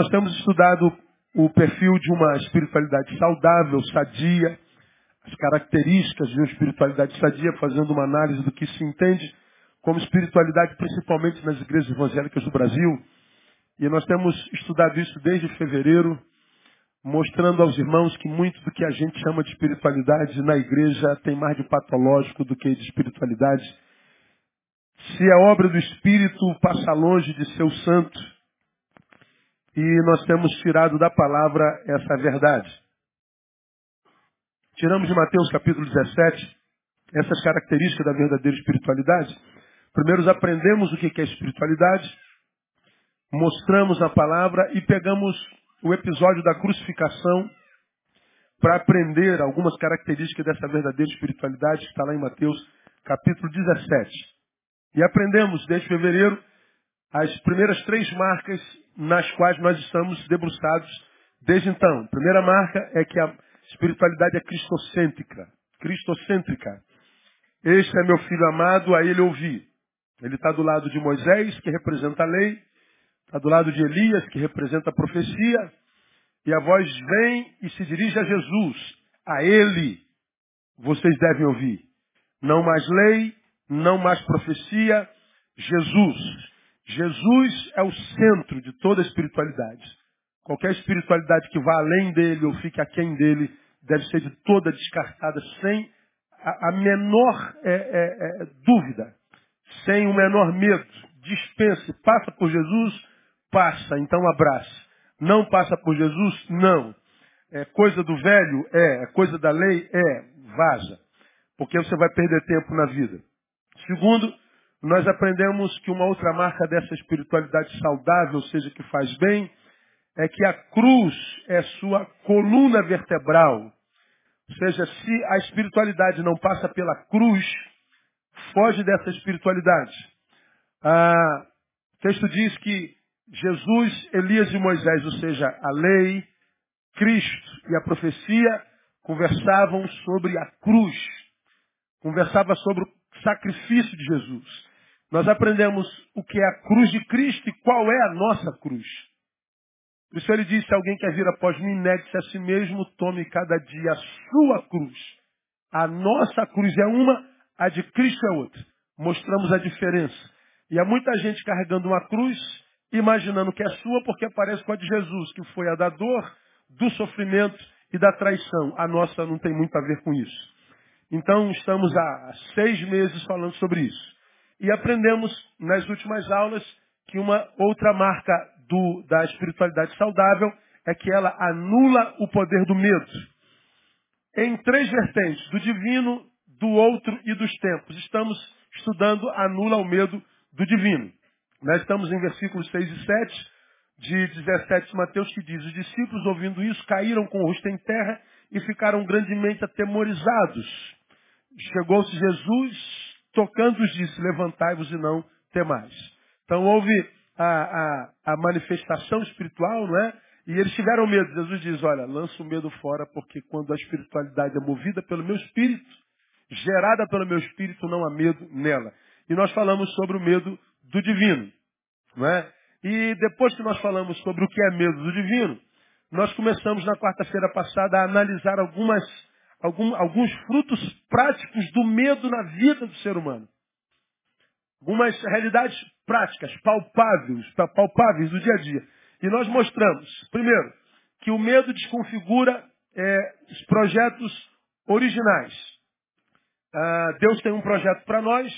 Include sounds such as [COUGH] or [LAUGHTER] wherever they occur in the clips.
Nós temos estudado o perfil de uma espiritualidade saudável, sadia, as características de uma espiritualidade sadia, fazendo uma análise do que se entende como espiritualidade, principalmente nas igrejas evangélicas do Brasil. E nós temos estudado isso desde fevereiro, mostrando aos irmãos que muito do que a gente chama de espiritualidade na igreja tem mais de patológico do que de espiritualidade. Se a obra do Espírito passa longe de ser o santo, e nós temos tirado da palavra essa verdade. Tiramos de Mateus capítulo 17 essas características da verdadeira espiritualidade. Primeiro aprendemos o que é espiritualidade, mostramos na palavra e pegamos o episódio da crucificação para aprender algumas características dessa verdadeira espiritualidade que está lá em Mateus capítulo 17. E aprendemos desde fevereiro as primeiras três marcas nas quais nós estamos debruçados desde então. A primeira marca é que a espiritualidade é cristocêntrica. Cristocêntrica. Este é meu filho amado, a ele ouvi. Ele está do lado de Moisés, que representa a lei, está do lado de Elias, que representa a profecia, e a voz vem e se dirige a Jesus. A ele vocês devem ouvir. Não mais lei, não mais profecia, Jesus. Jesus é o centro de toda a espiritualidade. Qualquer espiritualidade que vá além dele ou fique aquém dele deve ser de toda descartada, sem a, menor é, é, é, dúvida, sem o menor medo. Dispense, passa por Jesus, passa, então abraça. Não passa por Jesus, não. É coisa do velho? É. É coisa da lei? É. Vaza. Porque você vai perder tempo na vida. Segundo, nós aprendemos que uma outra marca dessa espiritualidade saudável, ou seja, que faz bem, é que a cruz é sua coluna vertebral. Ou seja, se a espiritualidade não passa pela cruz, foge dessa espiritualidade. Ah, o texto diz que Jesus, Elias e Moisés, ou seja, a lei, Cristo e a profecia, conversavam sobre a cruz. Conversava sobre o sacrifício de Jesus nós aprendemos o que é a cruz de Cristo e qual é a nossa cruz. Por isso ele disse, alguém quer vir após mim, negue-se a si mesmo, tome cada dia a sua cruz. A nossa cruz é uma, a de Cristo é outra. Mostramos a diferença. E há muita gente carregando uma cruz, imaginando que é sua porque parece com a de Jesus, que foi a da dor, do sofrimento e da traição. A nossa não tem muito a ver com isso. Então estamos há seis meses falando sobre isso. E aprendemos nas últimas aulas que uma outra marca do, da espiritualidade saudável é que ela anula o poder do medo. Em três vertentes, do divino, do outro e dos tempos. Estamos estudando anula o medo do divino. Nós estamos em versículos 6 e 7 de 17 de Mateus que diz, os discípulos ouvindo isso caíram com o rosto em terra e ficaram grandemente atemorizados. Chegou-se Jesus, tocando-os disse, levantai-vos e não temais. Então houve a, a, a, manifestação espiritual, não é? E eles tiveram medo. Jesus diz, olha, lança o medo fora, porque quando a espiritualidade é movida pelo meu espírito, gerada pelo meu espírito, não há medo nela. E nós falamos sobre o medo do divino. Não é? E depois que nós falamos sobre o que é medo do divino, nós começamos na quarta-feira passada a analisar algumas algum, alguns frutos práticos do medo na vida do ser humano. Algumas realidades práticas, palpáveis, palpáveis do dia a dia. E nós mostramos, primeiro, que o medo desconfigura é, os projetos originais. Ah, Deus tem um projeto para nós,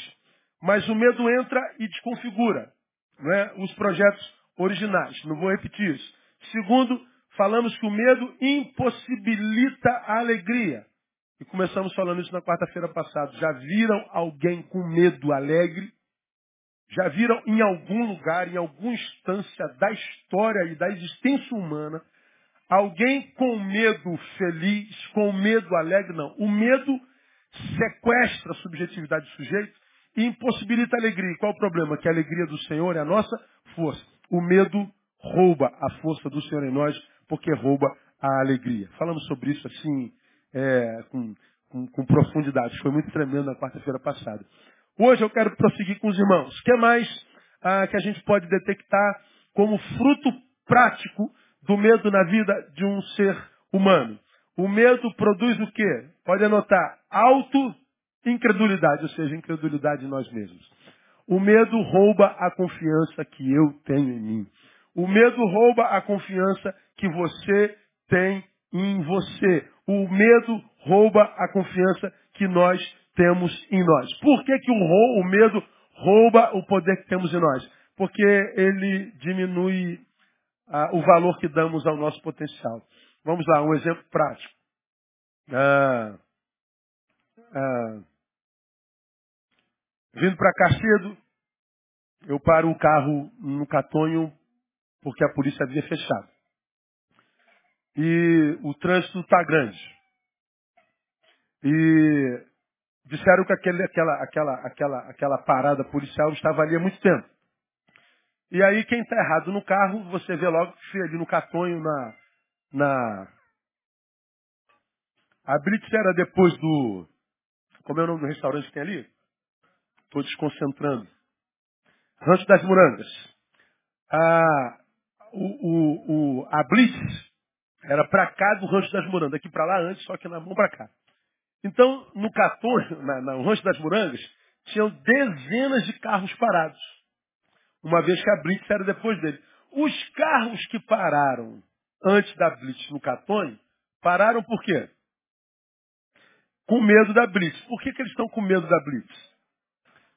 mas o medo entra e desconfigura né, os projetos originais. Não vou repetir isso. Segundo, falamos que o medo impossibilita a alegria. E começamos falando isso na quarta-feira passada. Já viram alguém com medo alegre? Já viram em algum lugar, em alguma instância da história e da existência humana, alguém com medo feliz, com medo alegre? Não. O medo sequestra a subjetividade do sujeito e impossibilita a alegria. Qual o problema? Que a alegria do Senhor é a nossa força. O medo rouba a força do Senhor em nós, porque rouba a alegria. Falamos sobre isso assim é, com, com, com, profundidade. Foi muito tremendo na quarta-feira passada. Hoje eu quero prosseguir com os irmãos. O que mais ah, que a gente pode detectar como fruto prático do medo na vida de um ser humano. O medo produz o quê? Pode anotar, auto-incredulidade, ou seja, incredulidade em nós mesmos. O medo rouba a confiança que eu tenho em mim. O medo rouba a confiança que você tem em você. O medo rouba a confiança que nós temos em nós. Por que, que o, medo rouba o poder que temos em nós? Porque ele diminui ah, o valor que damos ao nosso potencial. Vamos lá, um exemplo prático. Ah, ah, vindo para cá cedo, eu paro o carro no Catonho porque a polícia havia fechado. E o trânsito está grande. E disseram que aquele, aquela, aquela, aquela, aquela parada policial estava ali há muito tempo. E aí quem está errado no carro, você vê logo que ali no Catonho, na, na... A Blitz era depois do... Como é o nome do restaurante que tem ali? Estou desconcentrando. Rancho das Morangas. A, o, o, o, a Blitz era para cá do Rancho das Morangas. Aqui para lá antes, só que na mão para cá. Então, no Catonho, na, na- no Rancho das Morangas, tinham dezenas de carros parados. Uma vez que a Blitz era depois dele. Os carros que pararam antes da Blitz no Catonho, pararam por quê? Com medo da Blitz. Por que, que eles estão com medo da Blitz?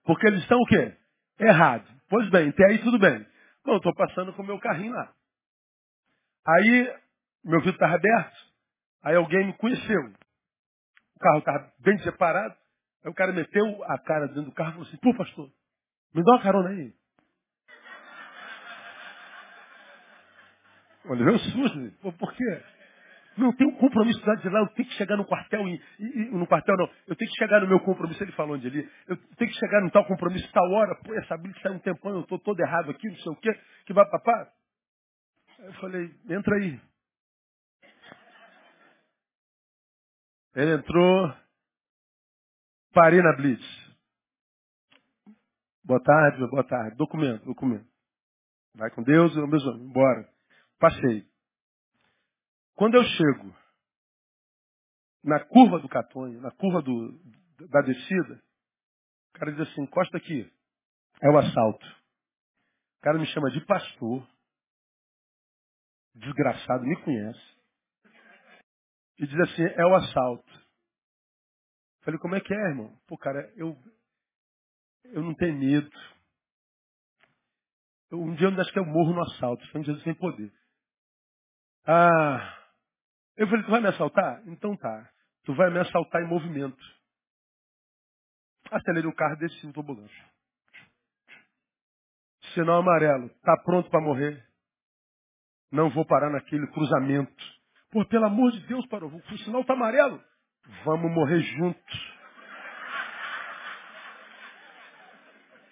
Porque eles estão o quê? Errado. Pois bem, até aí tudo bem. Bom, estou passando com o meu carrinho lá. Aí, meu vidro estava aberto, aí alguém me conheceu. O carro estava bem separado, aí o cara meteu a cara dentro do carro e falou assim, pô pastor, me dá uma carona aí. Olha, um susto. né? Pô, por quê? Não, eu tenho um compromisso lá de lá, eu tenho que chegar no quartel, e, e- e- no quartel não, eu tenho que chegar no meu compromisso, ele falou onde ali, eu tenho que chegar no tal compromisso, tal hora, pô, essa blitz sai um tempão, eu estou todo errado aqui, não sei o quê, que vai papá. Eu falei, entra aí. Ele entrou, parei na blitz. Boa tarde, boa tarde, documento, documento. Vai com Deus, eu mesmo, embora. Passei. Quando eu chego na curva do Catonho, na curva do, da descida, o cara diz assim, encosta aqui. É o assalto. O cara me chama de pastor, desgraçado, me conhece, e diz assim, é o assalto. Falei, como é que é, irmão? Pô, cara, eu, eu não tenho medo. Eu, um dia eu acho que eu morro no assalto, foi um dia sem poder. Ah, eu falei, tu vai me assaltar? Então tá. Tu vai me assaltar em movimento. Acelerei o carro e desci no. Sinal amarelo. Tá pronto para morrer? Não vou parar naquele cruzamento. Pô, pelo amor de Deus, parou. O sinal tá amarelo. Vamos morrer juntos.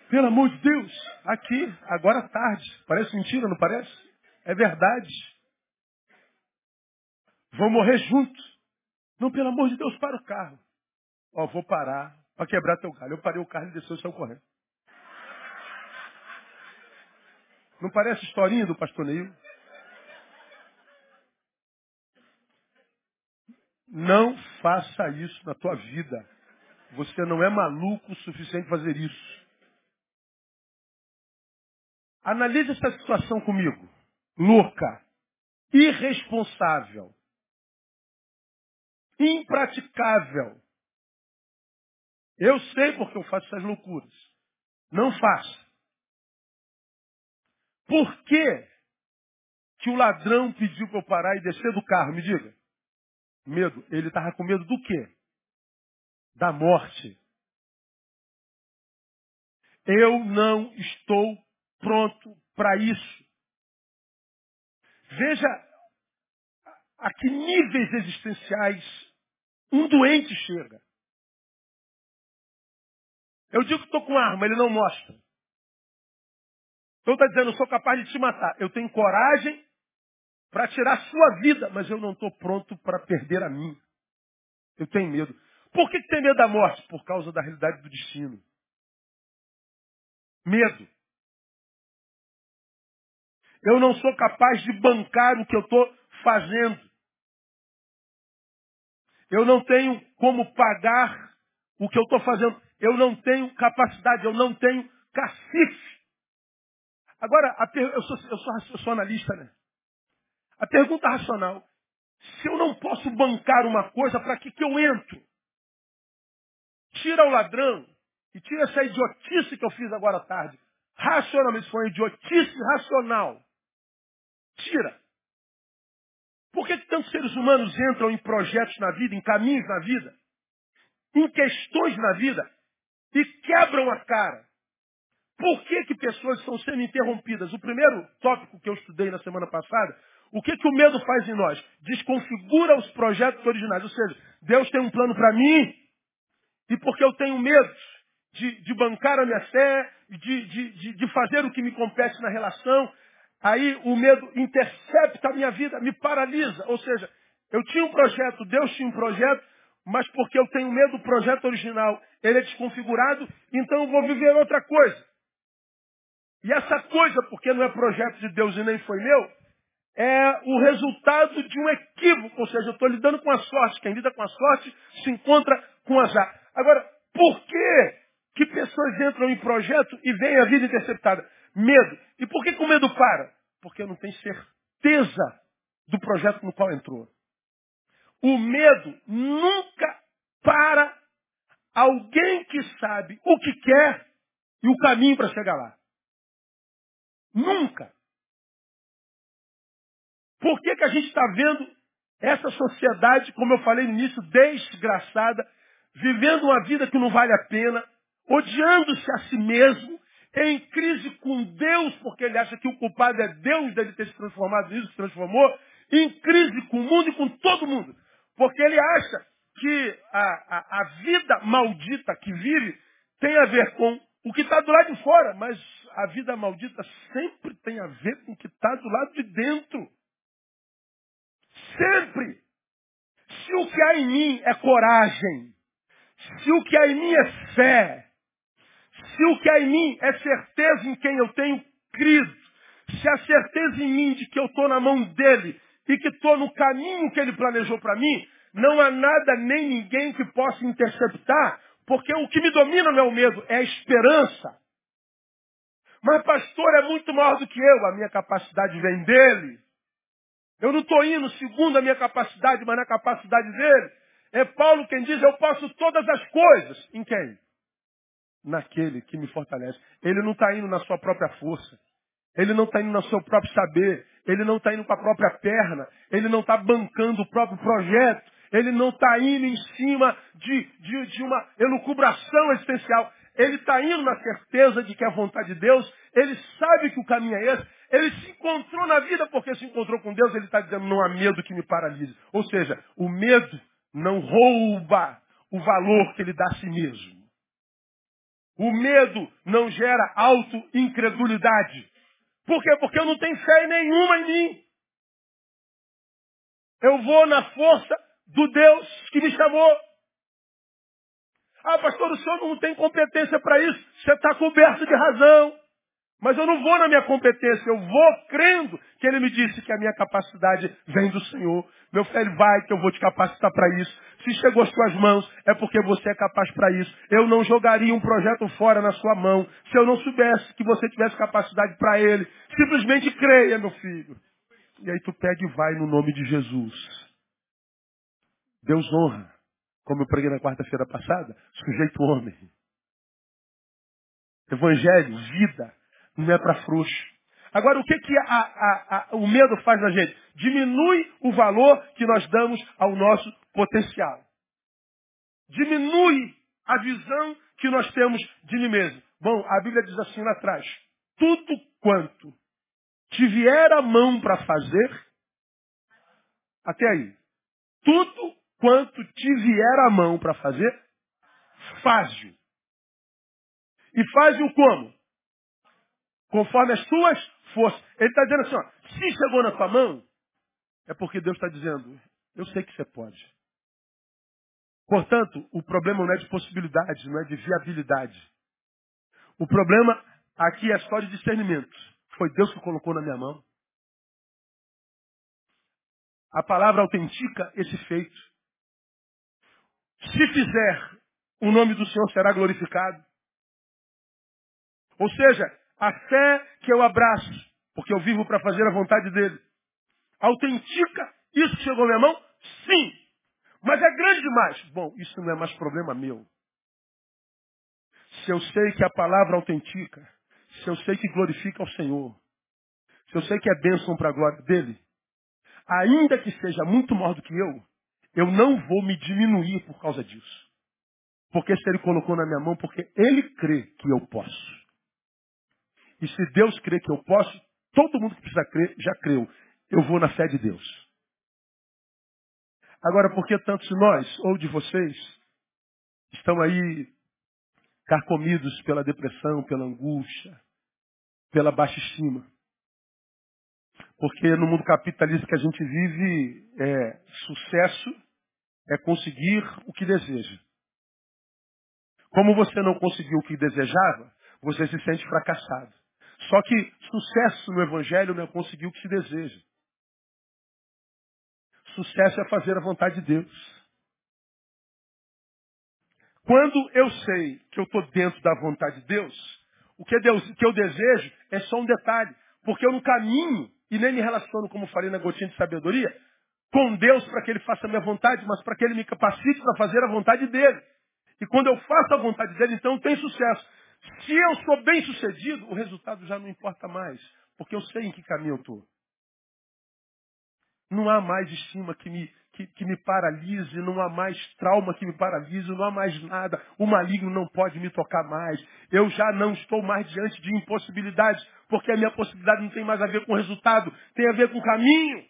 Pelo amor de Deus. Aqui, agora tarde. Parece mentira, não parece? É verdade. Vou morrer juntos. Não, pelo amor de Deus, para o carro. Ó, vou parar para quebrar teu galho. Eu parei o carro e desceu e saiu correndo. Não parece historinha do pastor Neil? Não faça isso na tua vida. Você não é maluco o suficiente para fazer isso. Analise essa situação comigo. Louca, irresponsável, impraticável. Eu sei porque eu faço essas loucuras. Não faça. Por que, que o ladrão pediu para eu parar e descer do carro? Me diga. Medo. Ele estava com medo do quê? Da morte. Eu não estou pronto para isso. Veja a que níveis existenciais um doente chega. Eu digo que estou com arma, ele não mostra. Então está dizendo, eu sou capaz de te matar. Eu tenho coragem para tirar a sua vida, mas eu não estou pronto para perder a mim. Eu tenho medo. Por que, que tem medo da morte? Por causa da realidade do destino. Medo. Eu não sou capaz de bancar o que eu estou fazendo. Eu não tenho como pagar o que eu estou fazendo. Eu não tenho capacidade, eu não tenho cacife. Agora, eu, sou, eu, sou, eu sou analista, né? A pergunta racional. Se eu não posso bancar uma coisa, para que, que eu entro? Tira o ladrão e tira essa idiotice que eu fiz agora à tarde. Racionalmente, foi uma idiotice racional. Tira. Por que, que tantos seres humanos entram em projetos na vida, em caminhos na vida, em questões na vida e quebram a cara? Por que, que pessoas estão sendo interrompidas? O primeiro tópico que eu estudei na semana passada, o que, que o medo faz em nós? Desconfigura os projetos originais. Ou seja, Deus tem um plano para mim e porque eu tenho medo de, de bancar a minha fé, de, de, de fazer o que me compete na relação, aí o medo intercepta a minha vida, me paralisa. Ou seja, eu tinha um projeto, Deus tinha um projeto, mas porque eu tenho medo do projeto original, ele é desconfigurado, então eu vou viver outra coisa. E essa coisa, porque não é projeto de Deus e nem foi meu, é o resultado de um equívoco. Ou seja, eu estou lidando com a sorte. Quem lida com a sorte se encontra com azar. Agora, por que, que pessoas entram em projeto e veem a vida interceptada? Medo. E por que, que o medo para? Porque não tem certeza do projeto no qual entrou. O medo nunca para alguém que sabe o que quer e o caminho para chegar lá. Nunca. Por que, que a gente está vendo essa sociedade, como eu falei no início, desgraçada, vivendo uma vida que não vale a pena, odiando-se a si mesmo, em crise com Deus, porque ele acha que o culpado é Deus dele ter se transformado nisso, se transformou, em crise com o mundo e com todo mundo. Porque ele acha que a, a, a vida maldita que vive tem a ver com o que está do lado de fora, mas a vida maldita sempre tem a ver com o que está do lado de dentro. Sempre. Se o que há em mim é coragem, se o que há em mim é fé, se o que há em mim é certeza em quem eu tenho crido, se a certeza em mim de que eu estou na mão dele e que estou no caminho que ele planejou para mim, não há nada nem ninguém que possa interceptar, porque o que me domina não é o medo, é a esperança. Mas pastor é muito maior do que eu, a minha capacidade vem dele. Eu não estou indo segundo a minha capacidade, mas na capacidade dele. É Paulo quem diz, eu posso todas as coisas. Em quem? Naquele que me fortalece. Ele não está indo na sua própria força. Ele não está indo no seu próprio saber. Ele não está indo com a própria perna. Ele não está bancando o próprio projeto. Ele não está indo em cima de, de, de uma elucubração existencial. Ele está indo na certeza de que é a vontade de Deus. Ele sabe que o caminho é esse. Ele se encontrou na vida porque se encontrou com Deus. Ele está dizendo, não há medo que me paralise. Ou seja, o medo não rouba o valor que ele dá a si mesmo. O medo não gera auto-incredulidade. Por quê? Porque eu não tenho fé nenhuma em mim. Eu vou na força do Deus que me chamou. Ah, pastor, o senhor não tem competência para isso. Você está coberto de razão. Mas eu não vou na minha competência, eu vou crendo que ele me disse que a minha capacidade vem do Senhor. Meu filho, vai que eu vou te capacitar para isso. Se chegou às suas mãos, é porque você é capaz para isso. Eu não jogaria um projeto fora na sua mão se eu não soubesse que você tivesse capacidade para ele. Simplesmente creia, meu filho. E aí tu pega e vai no nome de Jesus. Deus honra. Como eu preguei na quarta-feira passada, sujeito homem. Evangelho, vida, não é para frouxo. Agora, o que, que a, a, a, o medo faz na gente? Diminui o valor que nós damos ao nosso potencial. Diminui a visão que nós temos de mim mesmo. Bom, a Bíblia diz assim lá atrás: tudo quanto te vier a mão para fazer, até aí, tudo quanto te vier a mão para fazer, faz-o. E faz-o como? Conforme as suas forças. Ele está dizendo assim, ó, se chegou na tua mão, é porque Deus está dizendo, eu sei que você pode. Portanto, o problema não é de possibilidade, não é de viabilidade. O problema aqui é só de discernimento. Foi Deus que colocou na minha mão. A palavra autentica esse feito. Se fizer, o nome do Senhor será glorificado. Ou seja, a fé que eu abraço, porque eu vivo para fazer a vontade dele, autentica isso que chegou à minha mão? Sim. Mas é grande demais. Bom, isso não é mais problema meu. Se eu sei que a palavra autentica, se eu sei que glorifica ao Senhor, se eu sei que é bênção para a glória dele, ainda que seja muito maior do que eu, eu não vou me diminuir por causa disso. Porque se ele colocou na minha mão, porque ele crê que eu posso. E se Deus crê que eu posso, todo mundo que precisa crer já creu. Eu vou na fé de Deus. Agora, por que tantos de nós, ou de vocês, estão aí carcomidos pela depressão, pela angústia, pela baixa estima? Porque no mundo capitalista que a gente vive, é, sucesso é conseguir o que deseja. Como você não conseguiu o que desejava, você se sente fracassado. Só que sucesso no Evangelho não é conseguir o que se deseja. Sucesso é fazer a vontade de Deus. Quando eu sei que eu estou dentro da vontade de Deus, o que, Deus, que eu desejo é só um detalhe. Porque eu não caminho e nem me relaciono, como falei na gotinha de sabedoria, com Deus para que Ele faça a minha vontade, mas para que Ele me capacite para fazer a vontade dEle. E quando eu faço a vontade dEle, então tem sucesso. Se eu sou bem sucedido, o resultado já não importa mais, porque eu sei em que caminho eu estou. Não há mais estima que me, que, que, me paralise, não há mais trauma que me paralise, não há mais nada. O maligno não pode me tocar mais. Eu já não estou mais diante de impossibilidades, porque a minha possibilidade não tem mais a ver com o resultado, tem a ver com o caminho.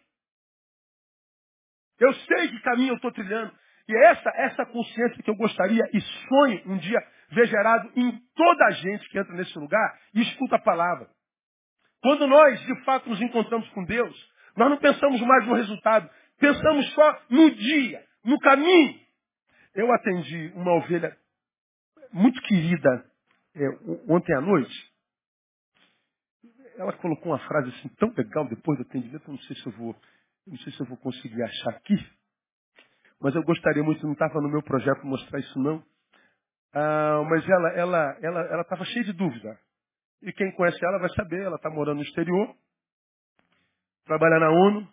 Eu sei que caminho eu estou trilhando. E é essa, essa consciência que eu gostaria e sonho um dia ver gerado em toda a gente que entra nesse lugar e escuta a palavra. Quando nós, de fato, nos encontramos com Deus, nós não pensamos mais no resultado, pensamos só no dia, no caminho. Eu atendi uma ovelha muito querida é, ontem à noite. Ela colocou uma frase assim tão legal depois do atendimento, não sei se eu vou, não sei se eu vou conseguir achar aqui. Mas eu gostaria muito, não estava no meu projeto mostrar isso não. Ah, mas ela ela ela ela estava cheia de dúvida. E quem conhece ela vai saber, ela está morando no exterior, trabalha na ONU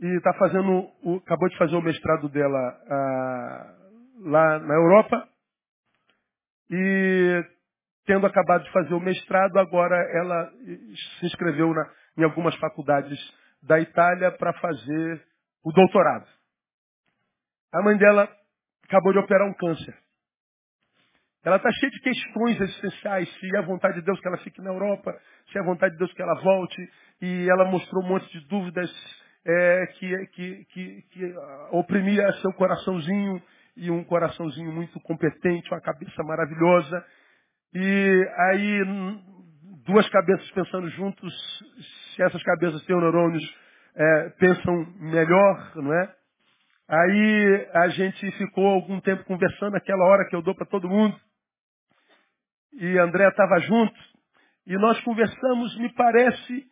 e está fazendo, o, acabou de fazer o mestrado dela ah, lá na Europa e tendo acabado de fazer o mestrado, agora ela se inscreveu na, em algumas faculdades da Itália para fazer o doutorado. A mãe dela acabou de operar um câncer. Ela está cheia de questões existenciais, se é a vontade de Deus que ela fique na Europa, se é a vontade de Deus que ela volte, e ela mostrou um monte de dúvidas é, que, que, que, que oprimia seu coraçãozinho, e um coraçãozinho muito competente, uma cabeça maravilhosa. E aí, duas cabeças pensando juntos, se essas cabeças têm neurônios, é, pensam melhor, não é? Aí a gente ficou algum tempo conversando, aquela hora que eu dou para todo mundo. E André estava junto. E nós conversamos, me parece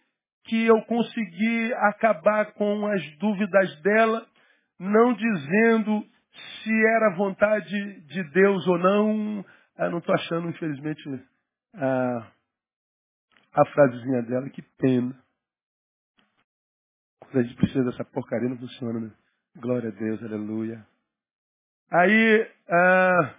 que eu consegui acabar com as dúvidas dela, não dizendo se era vontade de Deus ou não. Ah, não estou achando, infelizmente, a, a frasezinha dela. Que pena. A gente precisa dessa porcaria, não funciona, né? Glória a Deus, aleluia. Aí, ah,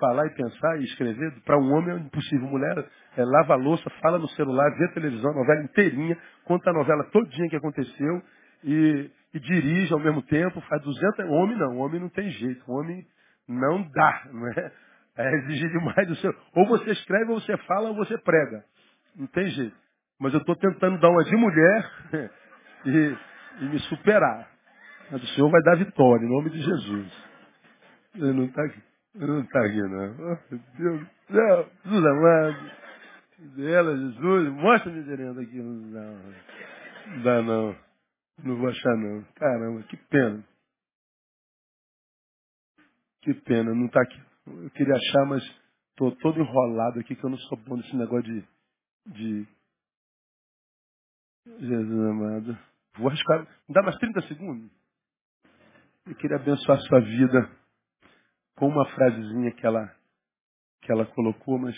falar e pensar e escrever, para um homem é impossível. Mulher é, lava a louça, fala no celular, vê a televisão, a novela inteirinha, conta a novela todinha que aconteceu e, e dirige ao mesmo tempo, faz 200... Homem não, homem não tem jeito. Homem não dá, não é? É exigir demais do seu... Ou você escreve, ou você fala, ou você prega. Não tem jeito. Mas eu estou tentando dar uma de mulher [LAUGHS] e e me superar. Mas o Senhor vai dar vitória, em nome de Jesus. Ele não está aqui. Ele não está aqui, não. Oh, Deus do céu, Jesus amado. Ela, Jesus, mostra me gerendo aqui. Não, não dá não. Não vou achar não. Caramba, que pena. Que pena, não está aqui. Eu queria achar, mas estou todo enrolado aqui, que eu não sou bom nesse negócio de, de Jesus amado. Vou arriscar. Me dá mais 30 segundos? Eu queria abençoar sua vida com uma frasezinha que ela, que ela colocou, mas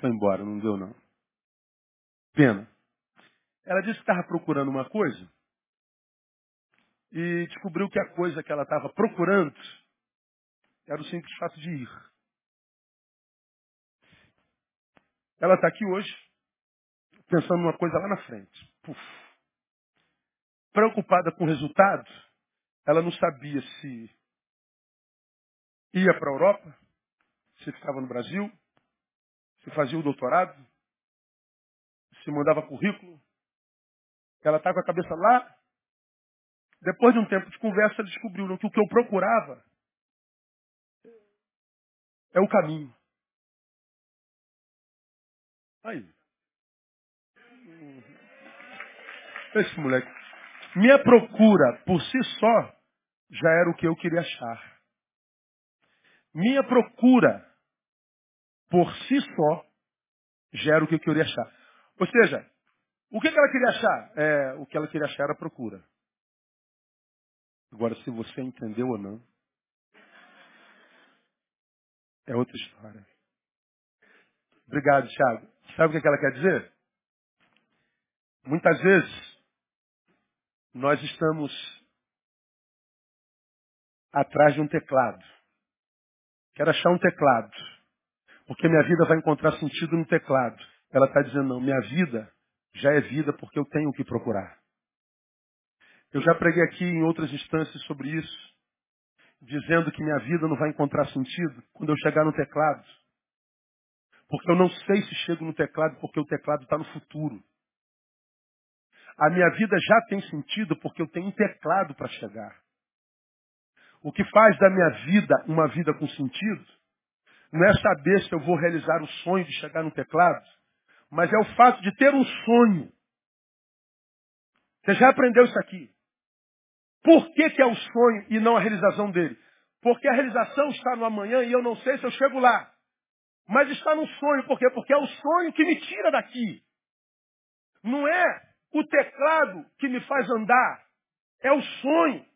foi embora, não deu não. Pena. Ela disse que estava procurando uma coisa e descobriu que a coisa que ela estava procurando era o simples fato de ir. Ela está aqui hoje pensando numa coisa lá na frente. Puf. Preocupada com o resultado, ela não sabia se ia para a Europa, se ficava no Brasil, se fazia o doutorado, se mandava currículo. Ela está com a cabeça lá. Depois de um tempo de conversa, ela descobriu que o que eu procurava é o caminho. Aí. Esse moleque. Minha procura por si só já era o que eu queria achar. Minha procura por si só já era o que eu queria achar. Ou seja, o que, ela queria achar? É, o que ela queria achar era procura. Agora, se você entendeu ou não, é outra história. Obrigado, Thiago. Sabe o que ela quer dizer? Muitas vezes, nós estamos atrás de um teclado. Quero achar um teclado. Porque minha vida vai encontrar sentido no teclado. Ela está dizendo, não, minha vida já é vida porque eu tenho o que procurar. Eu já preguei aqui em outras instâncias sobre isso, dizendo que minha vida não vai encontrar sentido quando eu chegar no teclado. Porque eu não sei se chego no teclado porque o teclado está no futuro. A minha vida já tem sentido porque eu tenho um teclado para chegar. O que faz da minha vida uma vida com sentido não é saber se eu vou realizar o sonho de chegar no teclado, mas é o fato de ter um sonho. Você já aprendeu isso aqui. Por que, que é o sonho e não a realização dele? Porque a realização está no amanhã e eu não sei se eu chego lá. Mas está no sonho, por quê? Porque é o sonho que me tira daqui. Não é o teclado que me faz andar, é o sonho.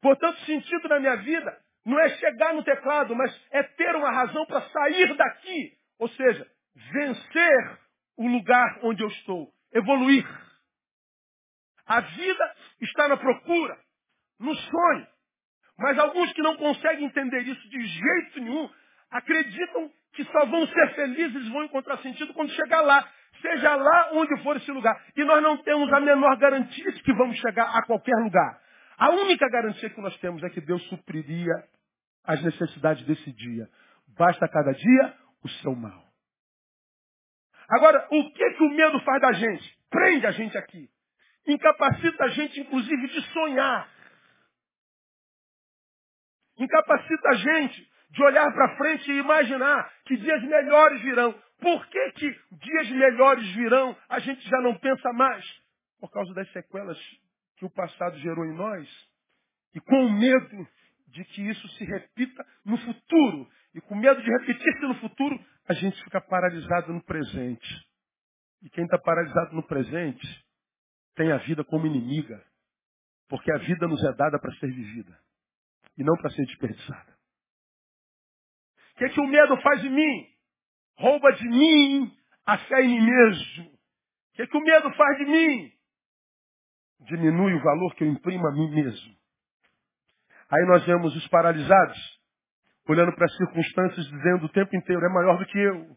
Portanto, sentido na minha vida não é chegar no teclado, mas é ter uma razão para sair daqui. Ou seja, vencer o lugar onde eu estou, evoluir. A vida está na procura, no sonho. Mas alguns que não conseguem entender isso de jeito nenhum, acreditam que só vão ser felizes, vão encontrar sentido quando chegar lá. Seja lá onde for esse lugar. E nós não temos a menor garantia de que vamos chegar a qualquer lugar. A única garantia que nós temos é que Deus supriria as necessidades desse dia. Basta cada dia o seu mal. Agora, o que, que o medo faz da gente? Prende a gente aqui. Incapacita a gente, inclusive, de sonhar. Incapacita a gente de olhar para frente e imaginar que dias melhores virão. Por que, que dias melhores virão, a gente já não pensa mais? Por causa das sequelas que o passado gerou em nós. E com medo de que isso se repita no futuro. E com medo de repetir-se no futuro, a gente fica paralisado no presente. E quem está paralisado no presente tem a vida como inimiga. Porque a vida nos é dada para ser vivida. E não para ser desperdiçada. O que, é que o medo faz em mim? Rouba de mim a fé em mim mesmo. O que, é que o medo faz de mim? Diminui o valor que eu imprimo a mim mesmo. Aí nós vemos os paralisados, olhando para as circunstâncias, dizendo o tempo inteiro, é maior do que eu.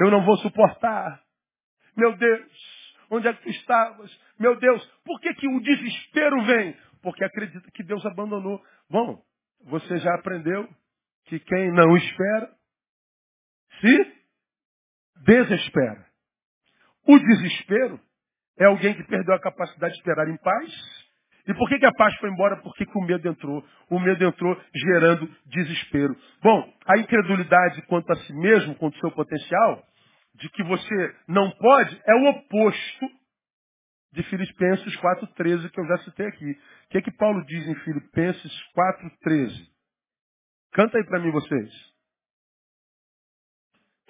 Eu não vou suportar. Meu Deus, onde é que tu estavas? Meu Deus, por que, que o desespero vem? Porque acredita que Deus abandonou. Bom, você já aprendeu que quem não espera, se desespera. O desespero é alguém que perdeu a capacidade de esperar em paz e por que, que a paz foi embora? Porque que o medo entrou. O medo entrou gerando desespero. Bom, a incredulidade quanto a si mesmo, quanto ao seu potencial, de que você não pode, é o oposto de Filipenses 4,13, que eu já citei aqui. O que que Paulo diz em Filipenses 4,13? Canta aí para mim vocês.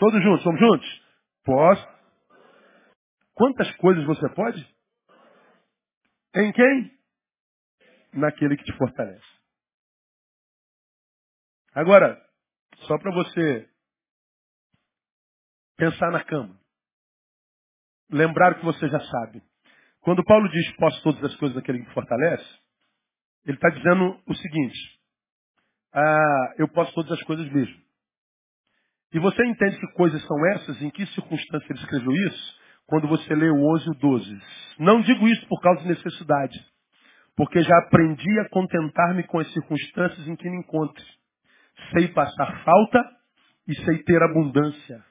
Todos juntos, vamos juntos? Posso? Quantas coisas você pode? Em quem? Naquele que te fortalece. Agora, só para você pensar na cama. Lembrar o que você já sabe. Quando Paulo diz posso todas as coisas daquele que me fortalece, ele está dizendo o seguinte, ah, eu posso todas as coisas mesmo. E você entende que coisas são essas? Em que circunstância ele escreveu isso? Quando você lê o 11 e o 12. Não digo isso por causa de necessidade, porque já aprendi a contentar-me com as circunstâncias em que me encontre. Sei passar falta e sei ter abundância.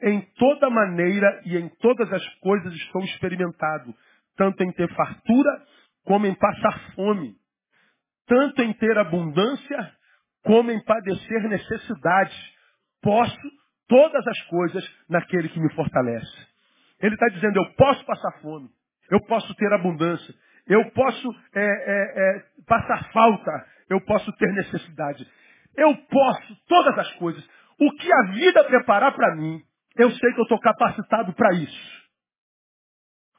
Em toda maneira e em todas as coisas estou experimentado, tanto em ter fartura como em passar fome, tanto em ter abundância como em padecer necessidade. Posso todas as coisas naquele que me fortalece. Ele está dizendo, eu posso passar fome, eu posso ter abundância, eu posso é, é, é, passar falta, eu posso ter necessidade. Eu posso todas as coisas. O que a vida preparar para mim, eu sei que eu estou capacitado para isso.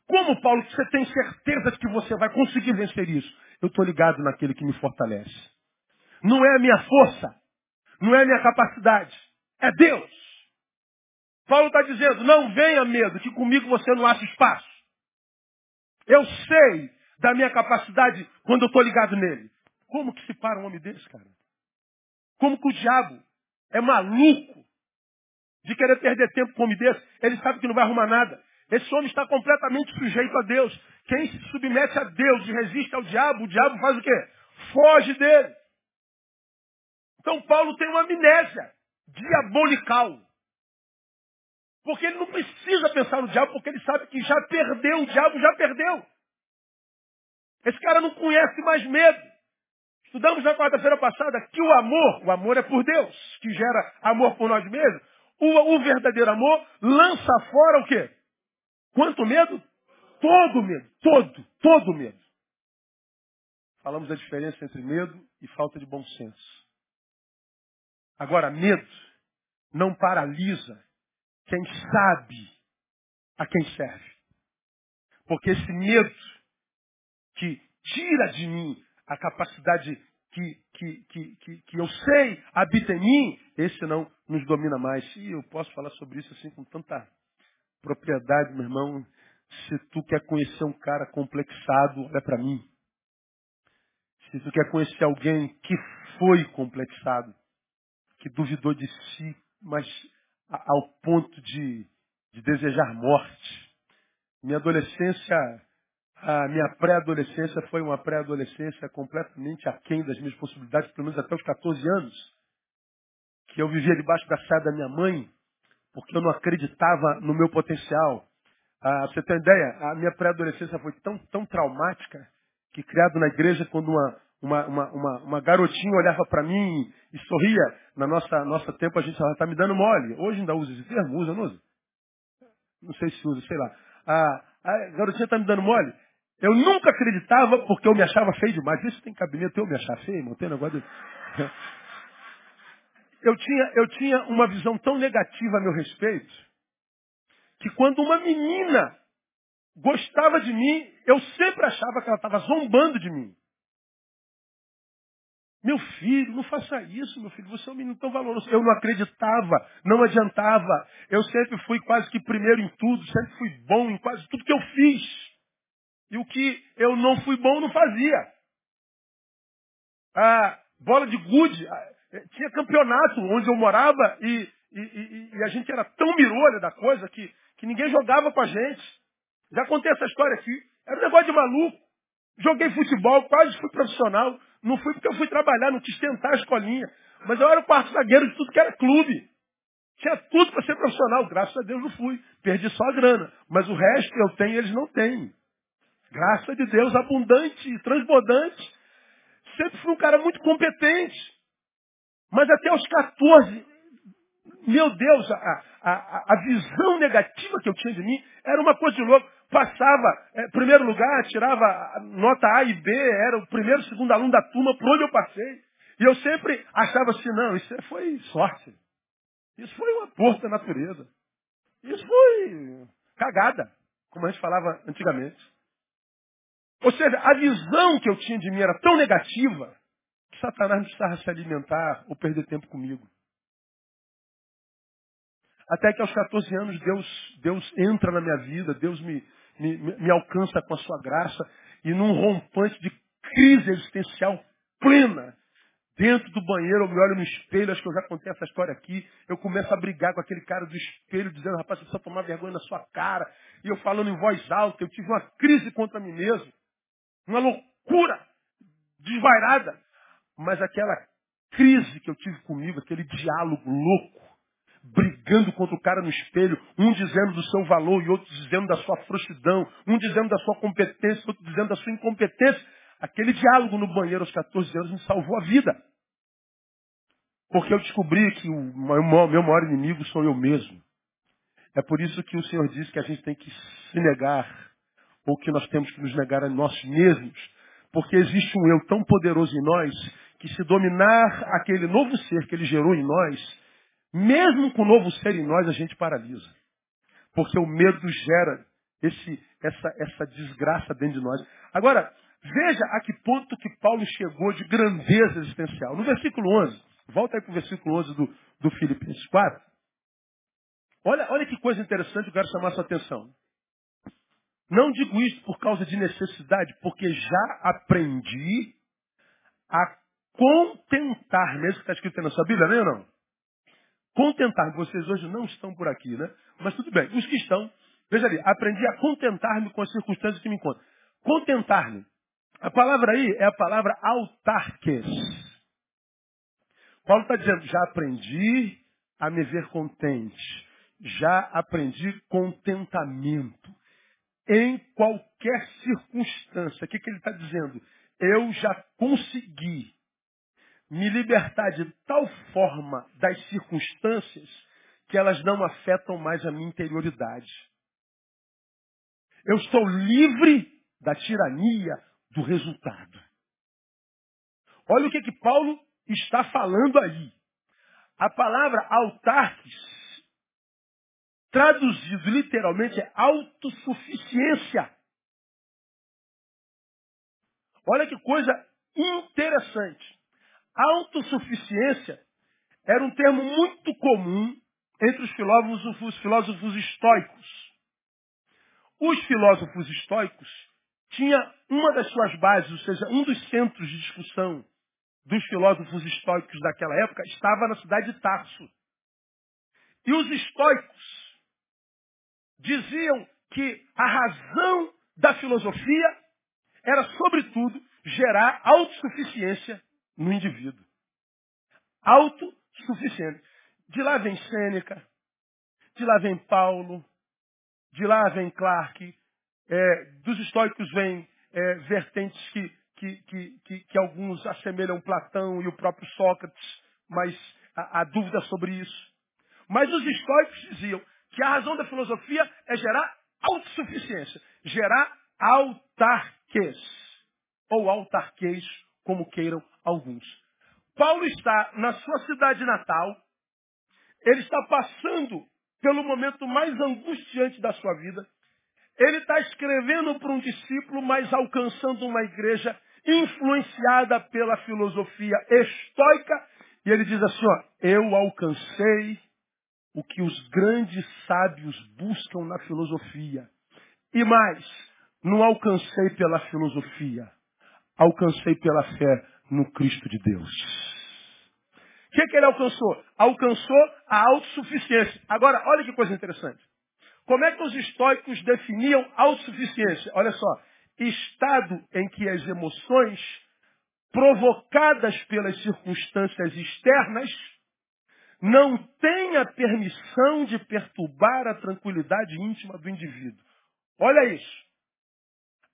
Como, Paulo, você tem certeza de que você vai conseguir vencer isso? Eu estou ligado naquele que me fortalece. Não é a minha força, não é a minha capacidade, é Deus. Paulo está dizendo, não venha medo, que comigo você não acha espaço. Eu sei da minha capacidade quando eu estou ligado nele. Como que se para um homem desse, cara? Como que o diabo é maluco de querer perder tempo com um homem desse? Ele sabe que não vai arrumar nada. Esse homem está completamente sujeito a Deus. Quem se submete a Deus e resiste ao diabo, o diabo faz o quê? Foge dele. Então Paulo tem uma amnésia diabolical. Porque ele não precisa pensar no diabo, porque ele sabe que já perdeu, o diabo já perdeu. Esse cara não conhece mais medo. Estudamos na quarta-feira passada que o amor, o amor é por Deus, que gera amor por nós mesmos. O, o verdadeiro amor lança fora o quê? Quanto medo? Todo medo. Todo, todo medo. Falamos da diferença entre medo e falta de bom senso. Agora, medo não paralisa quem sabe a quem serve. Porque esse medo que tira de mim a capacidade que, que, que, que, que eu sei habita em mim, esse não nos domina mais. E eu posso falar sobre isso assim com tanta propriedade, meu irmão. Se tu quer conhecer um cara complexado, olha para mim. Se tu quer conhecer alguém que foi complexado, que duvidou de si, mas ao ponto de, de desejar morte. Minha adolescência, a minha pré-adolescência foi uma pré-adolescência completamente aquém das minhas possibilidades, pelo menos até os 14 anos, que eu vivia debaixo da saia da minha mãe, porque eu não acreditava no meu potencial. Ah, você tem ideia? A minha pré-adolescência foi tão, tão traumática que criado na igreja, quando uma, uma, uma, uma, uma garotinha olhava para mim e sorria, na nossa nossa tempo a gente falava, está me dando mole. Hoje ainda usa esse termo, usa, não usa? Não sei se usa, sei lá. A, a garotinha está me dando mole. Eu nunca acreditava porque eu me achava feio demais. Isso tem cabimento eu me achar feio, irmão? Tem negócio [LAUGHS] eu, tinha, eu tinha uma visão tão negativa a meu respeito que quando uma menina gostava de mim, eu sempre achava que ela estava zombando de mim. Meu filho, não faça isso, meu filho. Você é um menino tão valoroso. Eu não acreditava, não adiantava. Eu sempre fui quase que primeiro em tudo, sempre fui bom em quase tudo que eu fiz. E o que eu não fui bom, não fazia. A bola de gude, eh, tinha campeonato onde eu morava e, e, e, e, a gente era tão mirolha da coisa que, que ninguém jogava com a gente. Já contei essa história aqui. Era um negócio de maluco. Joguei futebol, quase fui profissional. Não fui porque eu fui trabalhar, não quis tentar a escolinha. Mas eu era o quarto zagueiro de tudo que era clube. Tinha tudo para ser profissional. Graças a Deus não fui. Perdi só a grana. Mas o resto eu tenho eles não têm. Graças a Deus, abundante, transbordante. Sempre fui um cara muito competente. Mas até os 14, meu Deus, a, a, a visão negativa que eu tinha de mim era uma coisa de louco. Passava, é, primeiro lugar, tirava nota A e B, era o primeiro, segundo aluno da turma, por onde eu passei. E eu sempre achava assim, não, isso foi sorte. Isso foi um aporto da natureza. Isso foi cagada. como a gente falava antigamente. Ou seja, a visão que eu tinha de mim era tão negativa que Satanás não precisava se alimentar ou perder tempo comigo. Até que aos 14 anos Deus, Deus entra na minha vida, Deus me, me, me alcança com a sua graça e num rompante de crise existencial plena, dentro do banheiro, eu me olho no espelho, acho que eu já contei essa história aqui, eu começo a brigar com aquele cara do espelho, dizendo, rapaz, você precisa tomar vergonha na sua cara. E eu falando em voz alta, eu tive uma crise contra mim mesmo. Uma loucura desvairada. Mas aquela crise que eu tive comigo, aquele diálogo louco, brigando contra o cara no espelho, um dizendo do seu valor e outro dizendo da sua frouxidão, um dizendo da sua competência, outro dizendo da sua incompetência. Aquele diálogo no banheiro aos 14 anos me salvou a vida. Porque eu descobri que o meu maior inimigo sou eu mesmo. É por isso que o Senhor diz que a gente tem que se negar, ou que nós temos que nos negar a nós mesmos. Porque existe um eu tão poderoso em nós, que se dominar aquele novo ser que ele gerou em nós, mesmo com o novo ser em nós, a gente paralisa. Porque o medo gera esse, essa, essa desgraça dentro de nós. Agora, veja a que ponto que Paulo chegou de grandeza existencial. No versículo 11, volta aí para o versículo 11 do, do Filipenses 4. Olha, olha que coisa interessante, eu quero chamar a sua atenção. Não digo isso por causa de necessidade, porque já aprendi a contentar, mesmo que está escrito na sua Bíblia, não é ou não? Contentar, vocês hoje não estão por aqui, né? Mas tudo bem, os que estão, veja ali, aprendi a contentar-me com as circunstâncias que me encontram. Contentar-me. A palavra aí é a palavra autarques. Paulo está dizendo, já aprendi a me ver contente. Já aprendi contentamento. Em qualquer circunstância. O que, que ele está dizendo? Eu já consegui me libertar de tal forma das circunstâncias que elas não afetam mais a minha interioridade. Eu estou livre da tirania do resultado. Olha o que, que Paulo está falando aí. A palavra autarques, traduzido literalmente, é autossuficiência. Olha que coisa interessante. Autossuficiência era um termo muito comum entre os filósofos, os filósofos estoicos. Os filósofos estoicos tinha uma das suas bases, ou seja, um dos centros de discussão dos filósofos estoicos daquela época estava na cidade de Tarso. E os estoicos diziam que a razão da filosofia era, sobretudo, gerar autossuficiência no indivíduo. Autossuficiente. De lá vem Sêneca, de lá vem Paulo, de lá vem Clark, é, dos históricos vem é, vertentes que, que, que, que, alguns assemelham Platão e o próprio Sócrates, mas há, há dúvida sobre isso. Mas os históricos diziam que a razão da filosofia é gerar autossuficiência, gerar autarquês, ou autarquês, como queiram alguns. Paulo está na sua cidade natal, ele está passando pelo momento mais angustiante da sua vida. Ele está escrevendo para um discípulo, mas alcançando uma igreja influenciada pela filosofia estoica. E ele diz assim, ó, eu alcancei o que os grandes sábios buscam na filosofia. E mais, não alcancei pela filosofia, alcancei pela fé no Cristo de Deus. O que, que ele alcançou? Alcançou a autossuficiência. Agora, olha que coisa interessante. Como é que os estoicos definiam autossuficiência? Olha só, estado em que as emoções provocadas pelas circunstâncias externas não têm a permissão de perturbar a tranquilidade íntima do indivíduo. Olha isso.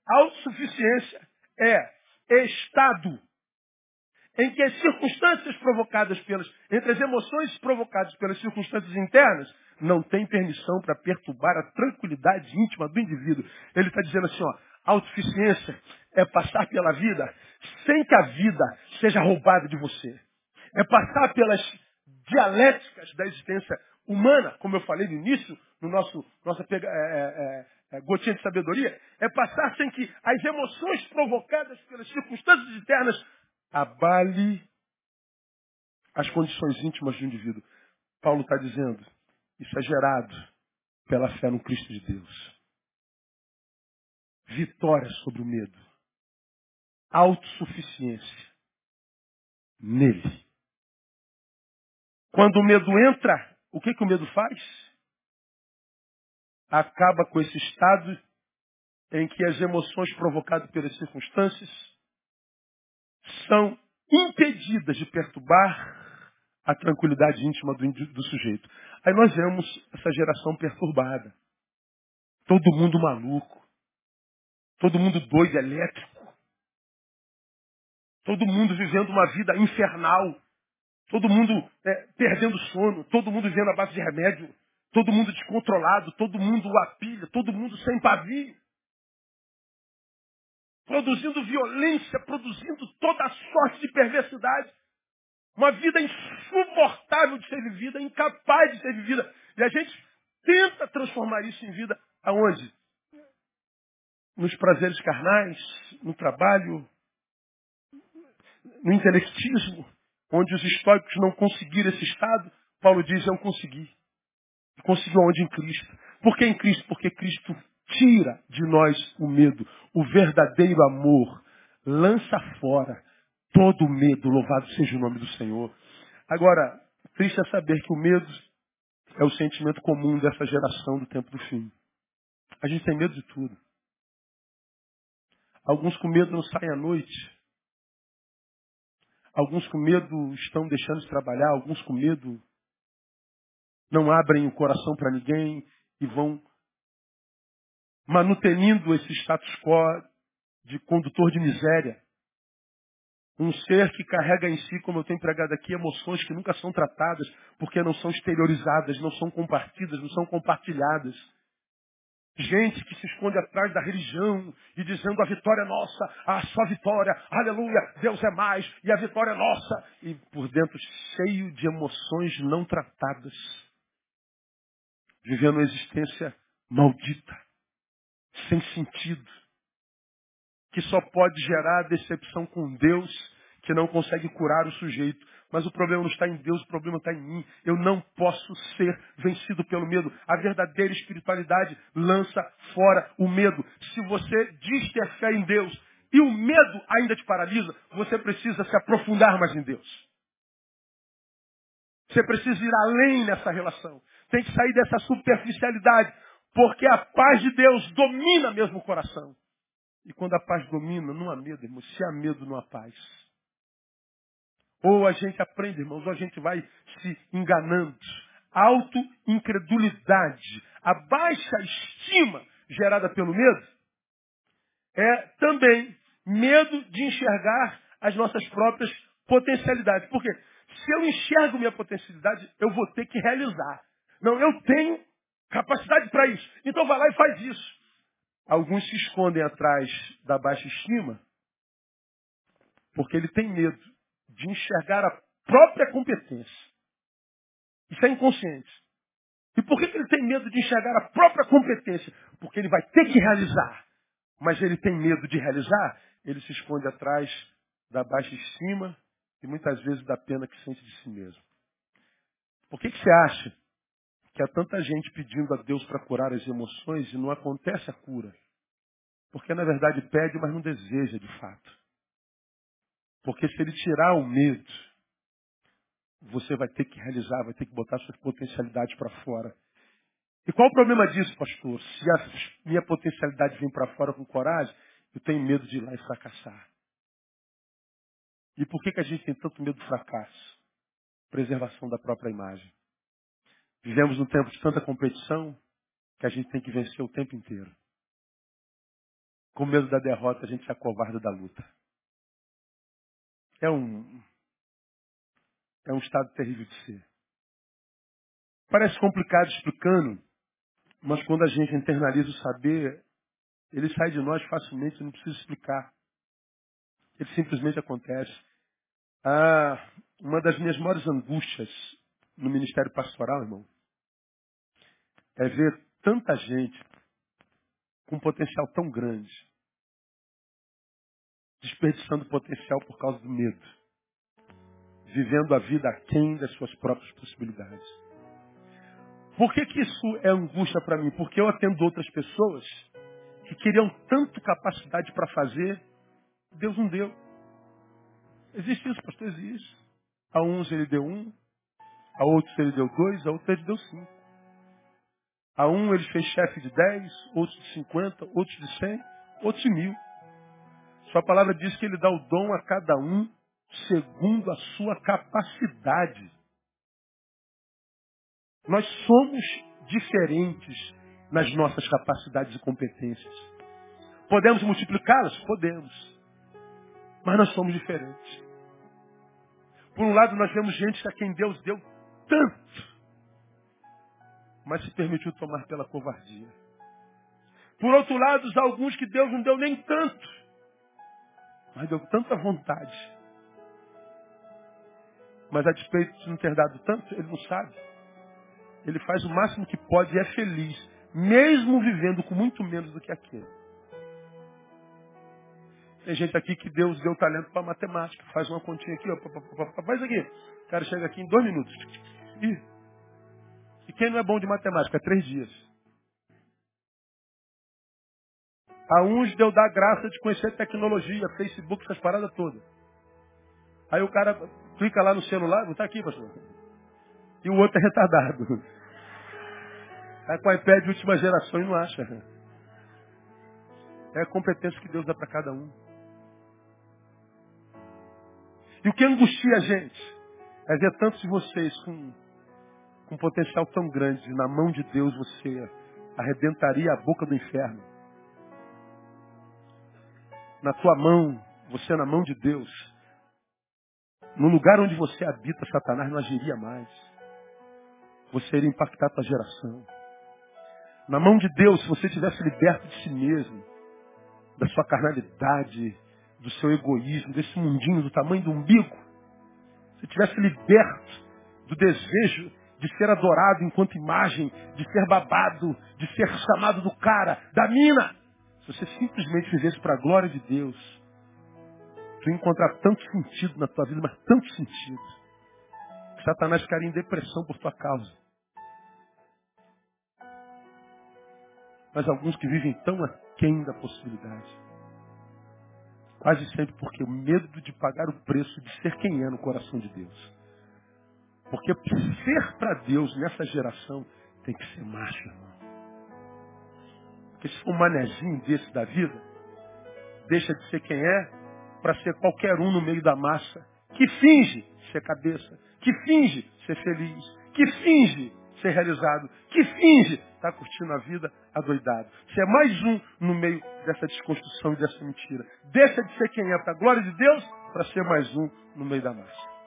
Autossuficiência é estado em que as circunstâncias provocadas pelas, entre as emoções provocadas pelas circunstâncias internas, não tem permissão para perturbar a tranquilidade íntima do indivíduo. Ele está dizendo assim, ó, autossuficiência é passar pela vida sem que a vida seja roubada de você. É passar pelas dialéticas da existência humana, como eu falei no início, no nosso, nossa, é, é, é, gotinha de sabedoria, é passar sem que as emoções provocadas pelas circunstâncias internas abale as condições íntimas do indivíduo. Paulo está dizendo, isso é gerado pela fé no Cristo de Deus. Vitória sobre o medo. Autossuficiência. Nele. Quando o medo entra, o que, que o medo faz? Acaba com esse estado em que as emoções provocadas pelas circunstâncias são impedidas de perturbar a tranquilidade íntima do, do, sujeito. Aí nós vemos essa geração perturbada. Todo mundo maluco. Todo mundo doido, elétrico. Todo mundo vivendo uma vida infernal. Todo mundo é, perdendo sono. Todo mundo vivendo à base de remédio. Todo mundo descontrolado. Todo mundo a pilha. Todo mundo sem pavio produzindo violência, produzindo toda sorte de perversidade. Uma vida insuportável de ser vivida, incapaz de ser vivida. E a gente tenta transformar isso em vida aonde? Nos prazeres carnais, no trabalho, no intelectismo, onde os históricos não conseguiram esse estado, Paulo diz, eu consegui. Conseguiu onde? Em Cristo. Por que em Cristo? Porque Cristo tira de nós o medo. O verdadeiro amor lança fora todo o medo. Louvado seja o nome do Senhor. Agora, triste é saber que o medo é o sentimento comum dessa geração do tempo do fim. A gente tem medo de tudo. Alguns com medo não saem à noite. Alguns com medo estão deixando de trabalhar. Alguns com medo não abrem o coração para ninguém e vão manutenindo esse status quo de condutor de miséria. Um ser que carrega em si, como eu tenho pregado aqui, emoções que nunca são tratadas, porque não são exteriorizadas, não são compartidas, não são compartilhadas. Gente que se esconde atrás da religião e dizendo a vitória é nossa, a sua vitória, aleluia, Deus é mais e a vitória é nossa. E por dentro cheio de emoções não tratadas. Vivendo uma existência maldita sem sentido, que só pode gerar decepção com Deus, que não consegue curar o sujeito. Mas o problema não está em Deus, o problema está em mim. Eu não posso ser vencido pelo medo. A verdadeira espiritualidade lança fora o medo. Se você diz ter fé em Deus e o medo ainda te paralisa, você precisa se aprofundar mais em Deus. Você precisa ir além nessa relação. Tem que sair dessa superficialidade. Porque a paz de Deus domina mesmo o coração. E quando a paz domina, não há medo, irmão. Se há medo, não há paz. Ou a gente aprende, irmãos, ou a gente vai se enganando. Auto-incredulidade, a baixa estima gerada pelo medo, é também medo de enxergar as nossas próprias potencialidades. Por quê? Se eu enxergo minha potencialidade, eu vou ter que realizar. Não, eu tenho capacidade para isso. Então vai lá e faz isso. Alguns se escondem atrás da baixa estima porque ele tem medo de enxergar a própria competência. Isso é inconsciente. E por que, ele tem medo de enxergar a própria competência? Porque ele vai ter que realizar. Mas ele tem medo de realizar, ele se esconde atrás da baixa estima e muitas vezes da pena que sente de si mesmo. Por que, que você acha que há tanta gente pedindo a Deus para curar as emoções e não acontece a cura. Porque na verdade pede, mas não deseja de fato. Porque se ele tirar o medo, você vai ter que realizar, vai ter que botar suas potencialidades para fora. E qual o problema disso, pastor? Se a minha potencialidade vem para fora com coragem, eu tenho medo de ir lá e fracassar. E por que, que a gente tem tanto medo do fracasso? Preservação da própria imagem. Vivemos num tempo de tanta competição que a gente tem que vencer o tempo inteiro. Com medo da derrota, a gente se acovarda da luta. É um, é um estado terrível de ser. Parece complicado explicando, mas quando a gente internaliza o saber, ele sai de nós facilmente, não precisa explicar. Ele simplesmente acontece. Ah, uma das minhas maiores angústias no ministério pastoral, irmão, é ver tanta gente com um potencial tão grande, desperdiçando potencial por causa do medo, vivendo a vida aquém das suas próprias possibilidades. Por que, que isso é angústia para mim? Porque eu atendo outras pessoas que queriam tanto capacidade para fazer, Deus não deu. Existe isso, pastor? Existe. A uns ele deu um, a outros ele deu dois, a outros ele deu cinco. A um ele fez chefe de dez, outros de cinquenta, outros de cem, outros de mil. Sua palavra diz que ele dá o dom a cada um segundo a sua capacidade. Nós somos diferentes nas nossas capacidades e competências. Podemos multiplicá-las? Podemos. Mas nós somos diferentes. Por um lado, nós vemos gente a quem Deus deu tanto, mas se permitiu tomar pela covardia. Por outro lado, há alguns que Deus não deu nem tanto, mas deu tanta vontade. Mas a despeito de não ter dado tanto, ele não sabe. Ele faz o máximo que pode e é feliz, mesmo vivendo com muito menos do que aquele. Tem gente aqui que Deus deu talento para matemática. Faz uma continha aqui, ó, faz aqui. O cara chega aqui em dois minutos. E, e quem não é bom de matemática? Três dias. A uns deu da graça de conhecer tecnologia, Facebook, essas paradas todas. Aí o cara clica lá no celular, não está aqui, pastor. E o outro é retardado. Está com o iPad de última geração e não acha. É a competência que Deus dá para cada um. E o que angustia a gente é ver tantos de vocês com, com um potencial tão grande. Na mão de Deus você arrebentaria a boca do inferno. Na tua mão, você na mão de Deus. No lugar onde você habita, Satanás não agiria mais. Você iria impactar a tua geração. Na mão de Deus, se você tivesse liberto de si mesmo, da sua carnalidade, do seu egoísmo, desse mundinho do tamanho do umbigo, se tivesse liberto do desejo de ser adorado enquanto imagem, de ser babado, de ser chamado do cara, da mina, se você simplesmente vivesse para a glória de Deus, tu ia encontrar tanto sentido na tua vida, mas tanto sentido, que Satanás ficaria em depressão por tua causa. Mas alguns que vivem tão aquém da possibilidade. Quase sempre porque o medo de pagar o preço de ser quem é no coração de Deus. Porque ser para Deus nessa geração tem que ser macho, irmão. Porque se for um manezinho desse da vida, deixa de ser quem é para ser qualquer um no meio da massa que finge ser cabeça, que finge ser feliz, que finge ser realizado, que finge estar tá curtindo a vida adoidado. Você é mais um no meio dessa desconstrução e dessa mentira. Deixa de ser quem é para a glória de Deus para ser mais um no meio da massa.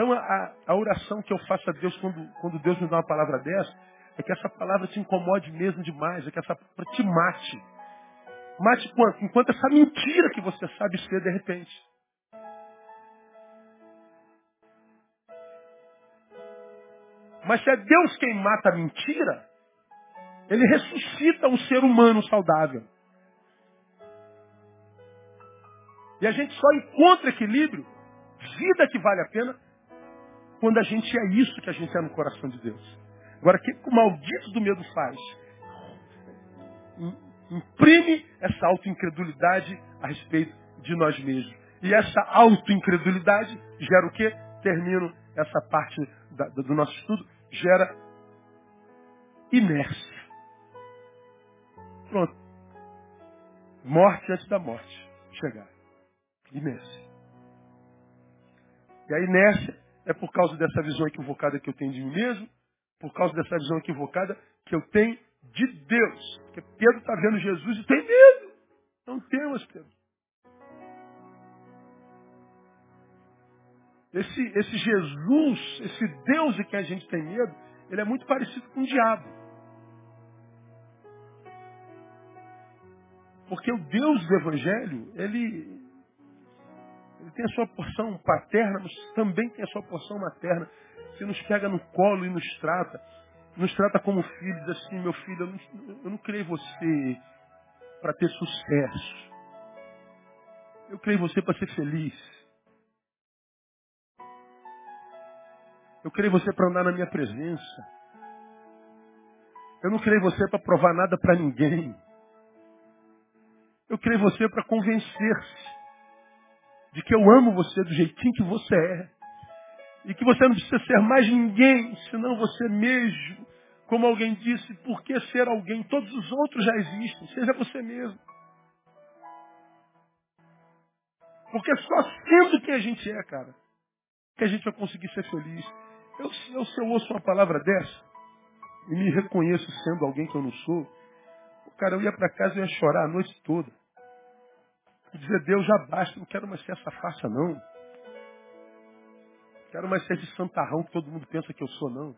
Então a, a, oração que eu faço a Deus quando, quando Deus me dá uma palavra dessa, é que essa palavra te incomode mesmo demais, é que essa palavra te mate. Mate quanto? Enquanto essa mentira que você sabe ser de repente. Mas se é Deus quem mata a mentira, ele ressuscita um ser humano saudável. E a gente só encontra equilíbrio, vida que vale a pena, quando a gente é isso que a gente é no coração de Deus. Agora, o que o maldito do medo faz? Imprime essa autoincredulidade a respeito de nós mesmos. E essa autoincredulidade gera o quê? Termino essa parte da, do nosso estudo, gera inércia. Pronto. Morte antes da morte chegar. Inércia. E a inércia é por causa dessa visão equivocada que eu tenho de mim mesmo, por causa dessa visão equivocada que eu tenho de Deus. Porque Pedro está vendo Jesus e tem medo. Não temas, Pedro. Esse, esse Jesus, esse Deus de quem a gente tem medo, ele é muito parecido com o diabo. Porque o Deus do Evangelho, ele, ele tem a sua porção paterna, mas também tem a sua porção materna. Se nos pega no colo e nos trata. nos trata como filhos, assim, meu filho, eu não, eu não criei você para ter sucesso. Eu criei você para ser feliz. Eu criei você para andar na minha presença. Eu não criei você para provar nada para ninguém. Eu criei você para convencer-se de que eu amo você do jeitinho que você é. E que você não precisa ser mais ninguém, senão você mesmo. Como alguém disse, por que ser alguém? Todos os outros já existem. Seja você mesmo. Porque só sendo quem a gente é, cara, que a gente vai conseguir ser feliz. Eu, eu, se eu ouço uma palavra dessa e me reconheço sendo alguém que eu não sou, cara, eu ia para casa e ia chorar a noite toda. E dizer, Deus, já basta, não quero mais ser essa farsa, não. Quero mais ser esse santarrão que todo mundo pensa que eu sou, não.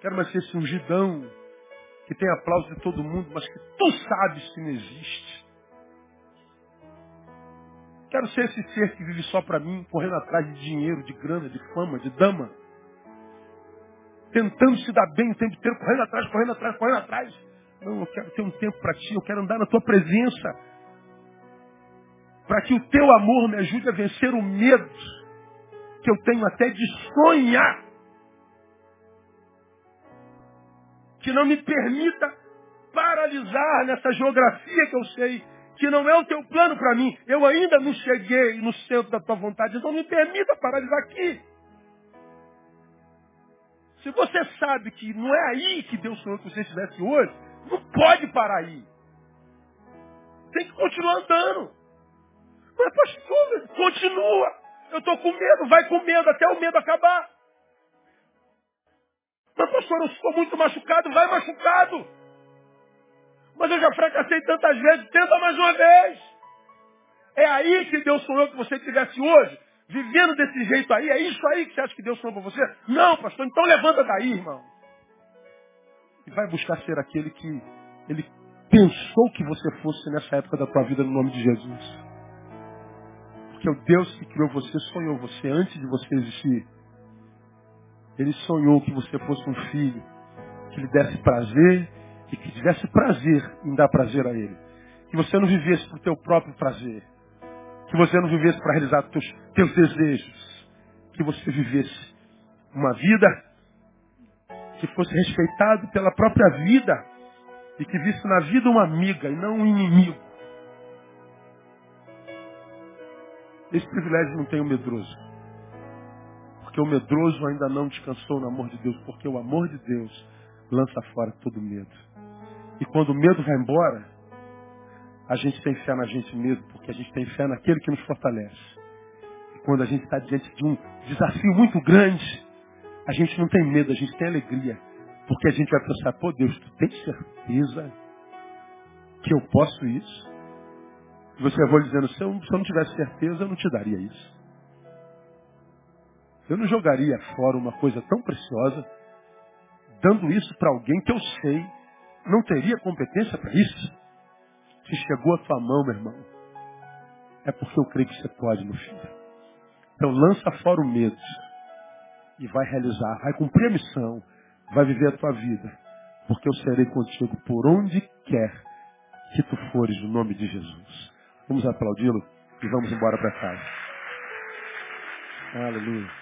Quero mais ser esse ungidão que tem aplauso de todo mundo, mas que tu sabes que não existe. Quero ser esse ser que vive só para mim, correndo atrás de dinheiro, de grana, de fama, de dama. Tentando se dar bem o tempo inteiro, correndo atrás, correndo atrás, correndo atrás. Não, eu quero ter um tempo para ti, eu quero andar na tua presença. Para que o teu amor me ajude a vencer o medo que eu tenho até de sonhar. Que não me permita paralisar nessa geografia que eu sei que não é o teu plano para mim. Eu ainda não cheguei no centro da tua vontade, então me permita paralisar aqui. Se você sabe que não é aí que Deus sonhou que você estivesse hoje, não pode parar aí. Tem que continuar andando. Mas pastor, continua. Eu estou com medo, vai com medo até o medo acabar. Mas pastor, eu estou muito machucado, vai machucado. Mas eu já fracassei tantas vezes, tenta mais uma vez. É aí que Deus sonhou que você estivesse hoje, vivendo desse jeito aí. É isso aí que você acha que Deus sonhou para você? Não, pastor, então levanta daí, irmão. E vai buscar ser aquele que ele pensou que você fosse nessa época da tua vida no nome de Jesus. Porque o Deus que criou você sonhou você antes de você existir. Ele sonhou que você fosse um filho, que lhe desse prazer e que tivesse prazer em dar prazer a ele. Que você não vivesse para o teu próprio prazer. Que você não vivesse para realizar teus, teus desejos. Que você vivesse uma vida que fosse respeitado pela própria vida e que visse na vida uma amiga e não um inimigo. Esse privilégio não tem o medroso. Porque o medroso ainda não descansou no amor de Deus, porque o amor de Deus lança fora todo medo. E quando o medo vai embora, a gente tem fé na gente mesmo, porque a gente tem fé naquele que nos fortalece. E quando a gente está diante de um desafio muito grande, a gente não tem medo, a gente tem alegria. Porque a gente vai pensar, pô Deus, tu tem certeza que eu posso isso? E você vai dizendo, se eu, se eu não tivesse certeza, eu não te daria isso. Eu não jogaria fora uma coisa tão preciosa, dando isso para alguém que eu sei não teria competência para isso. Se chegou a tua mão, meu irmão, é porque eu creio que você pode, meu filho. Então lança fora o medo e vai realizar, vai cumprir a missão, vai viver a tua vida, porque eu serei contigo por onde quer que tu fores, no nome de Jesus. Vamos aplaudi-lo e vamos embora para casa. Aleluia.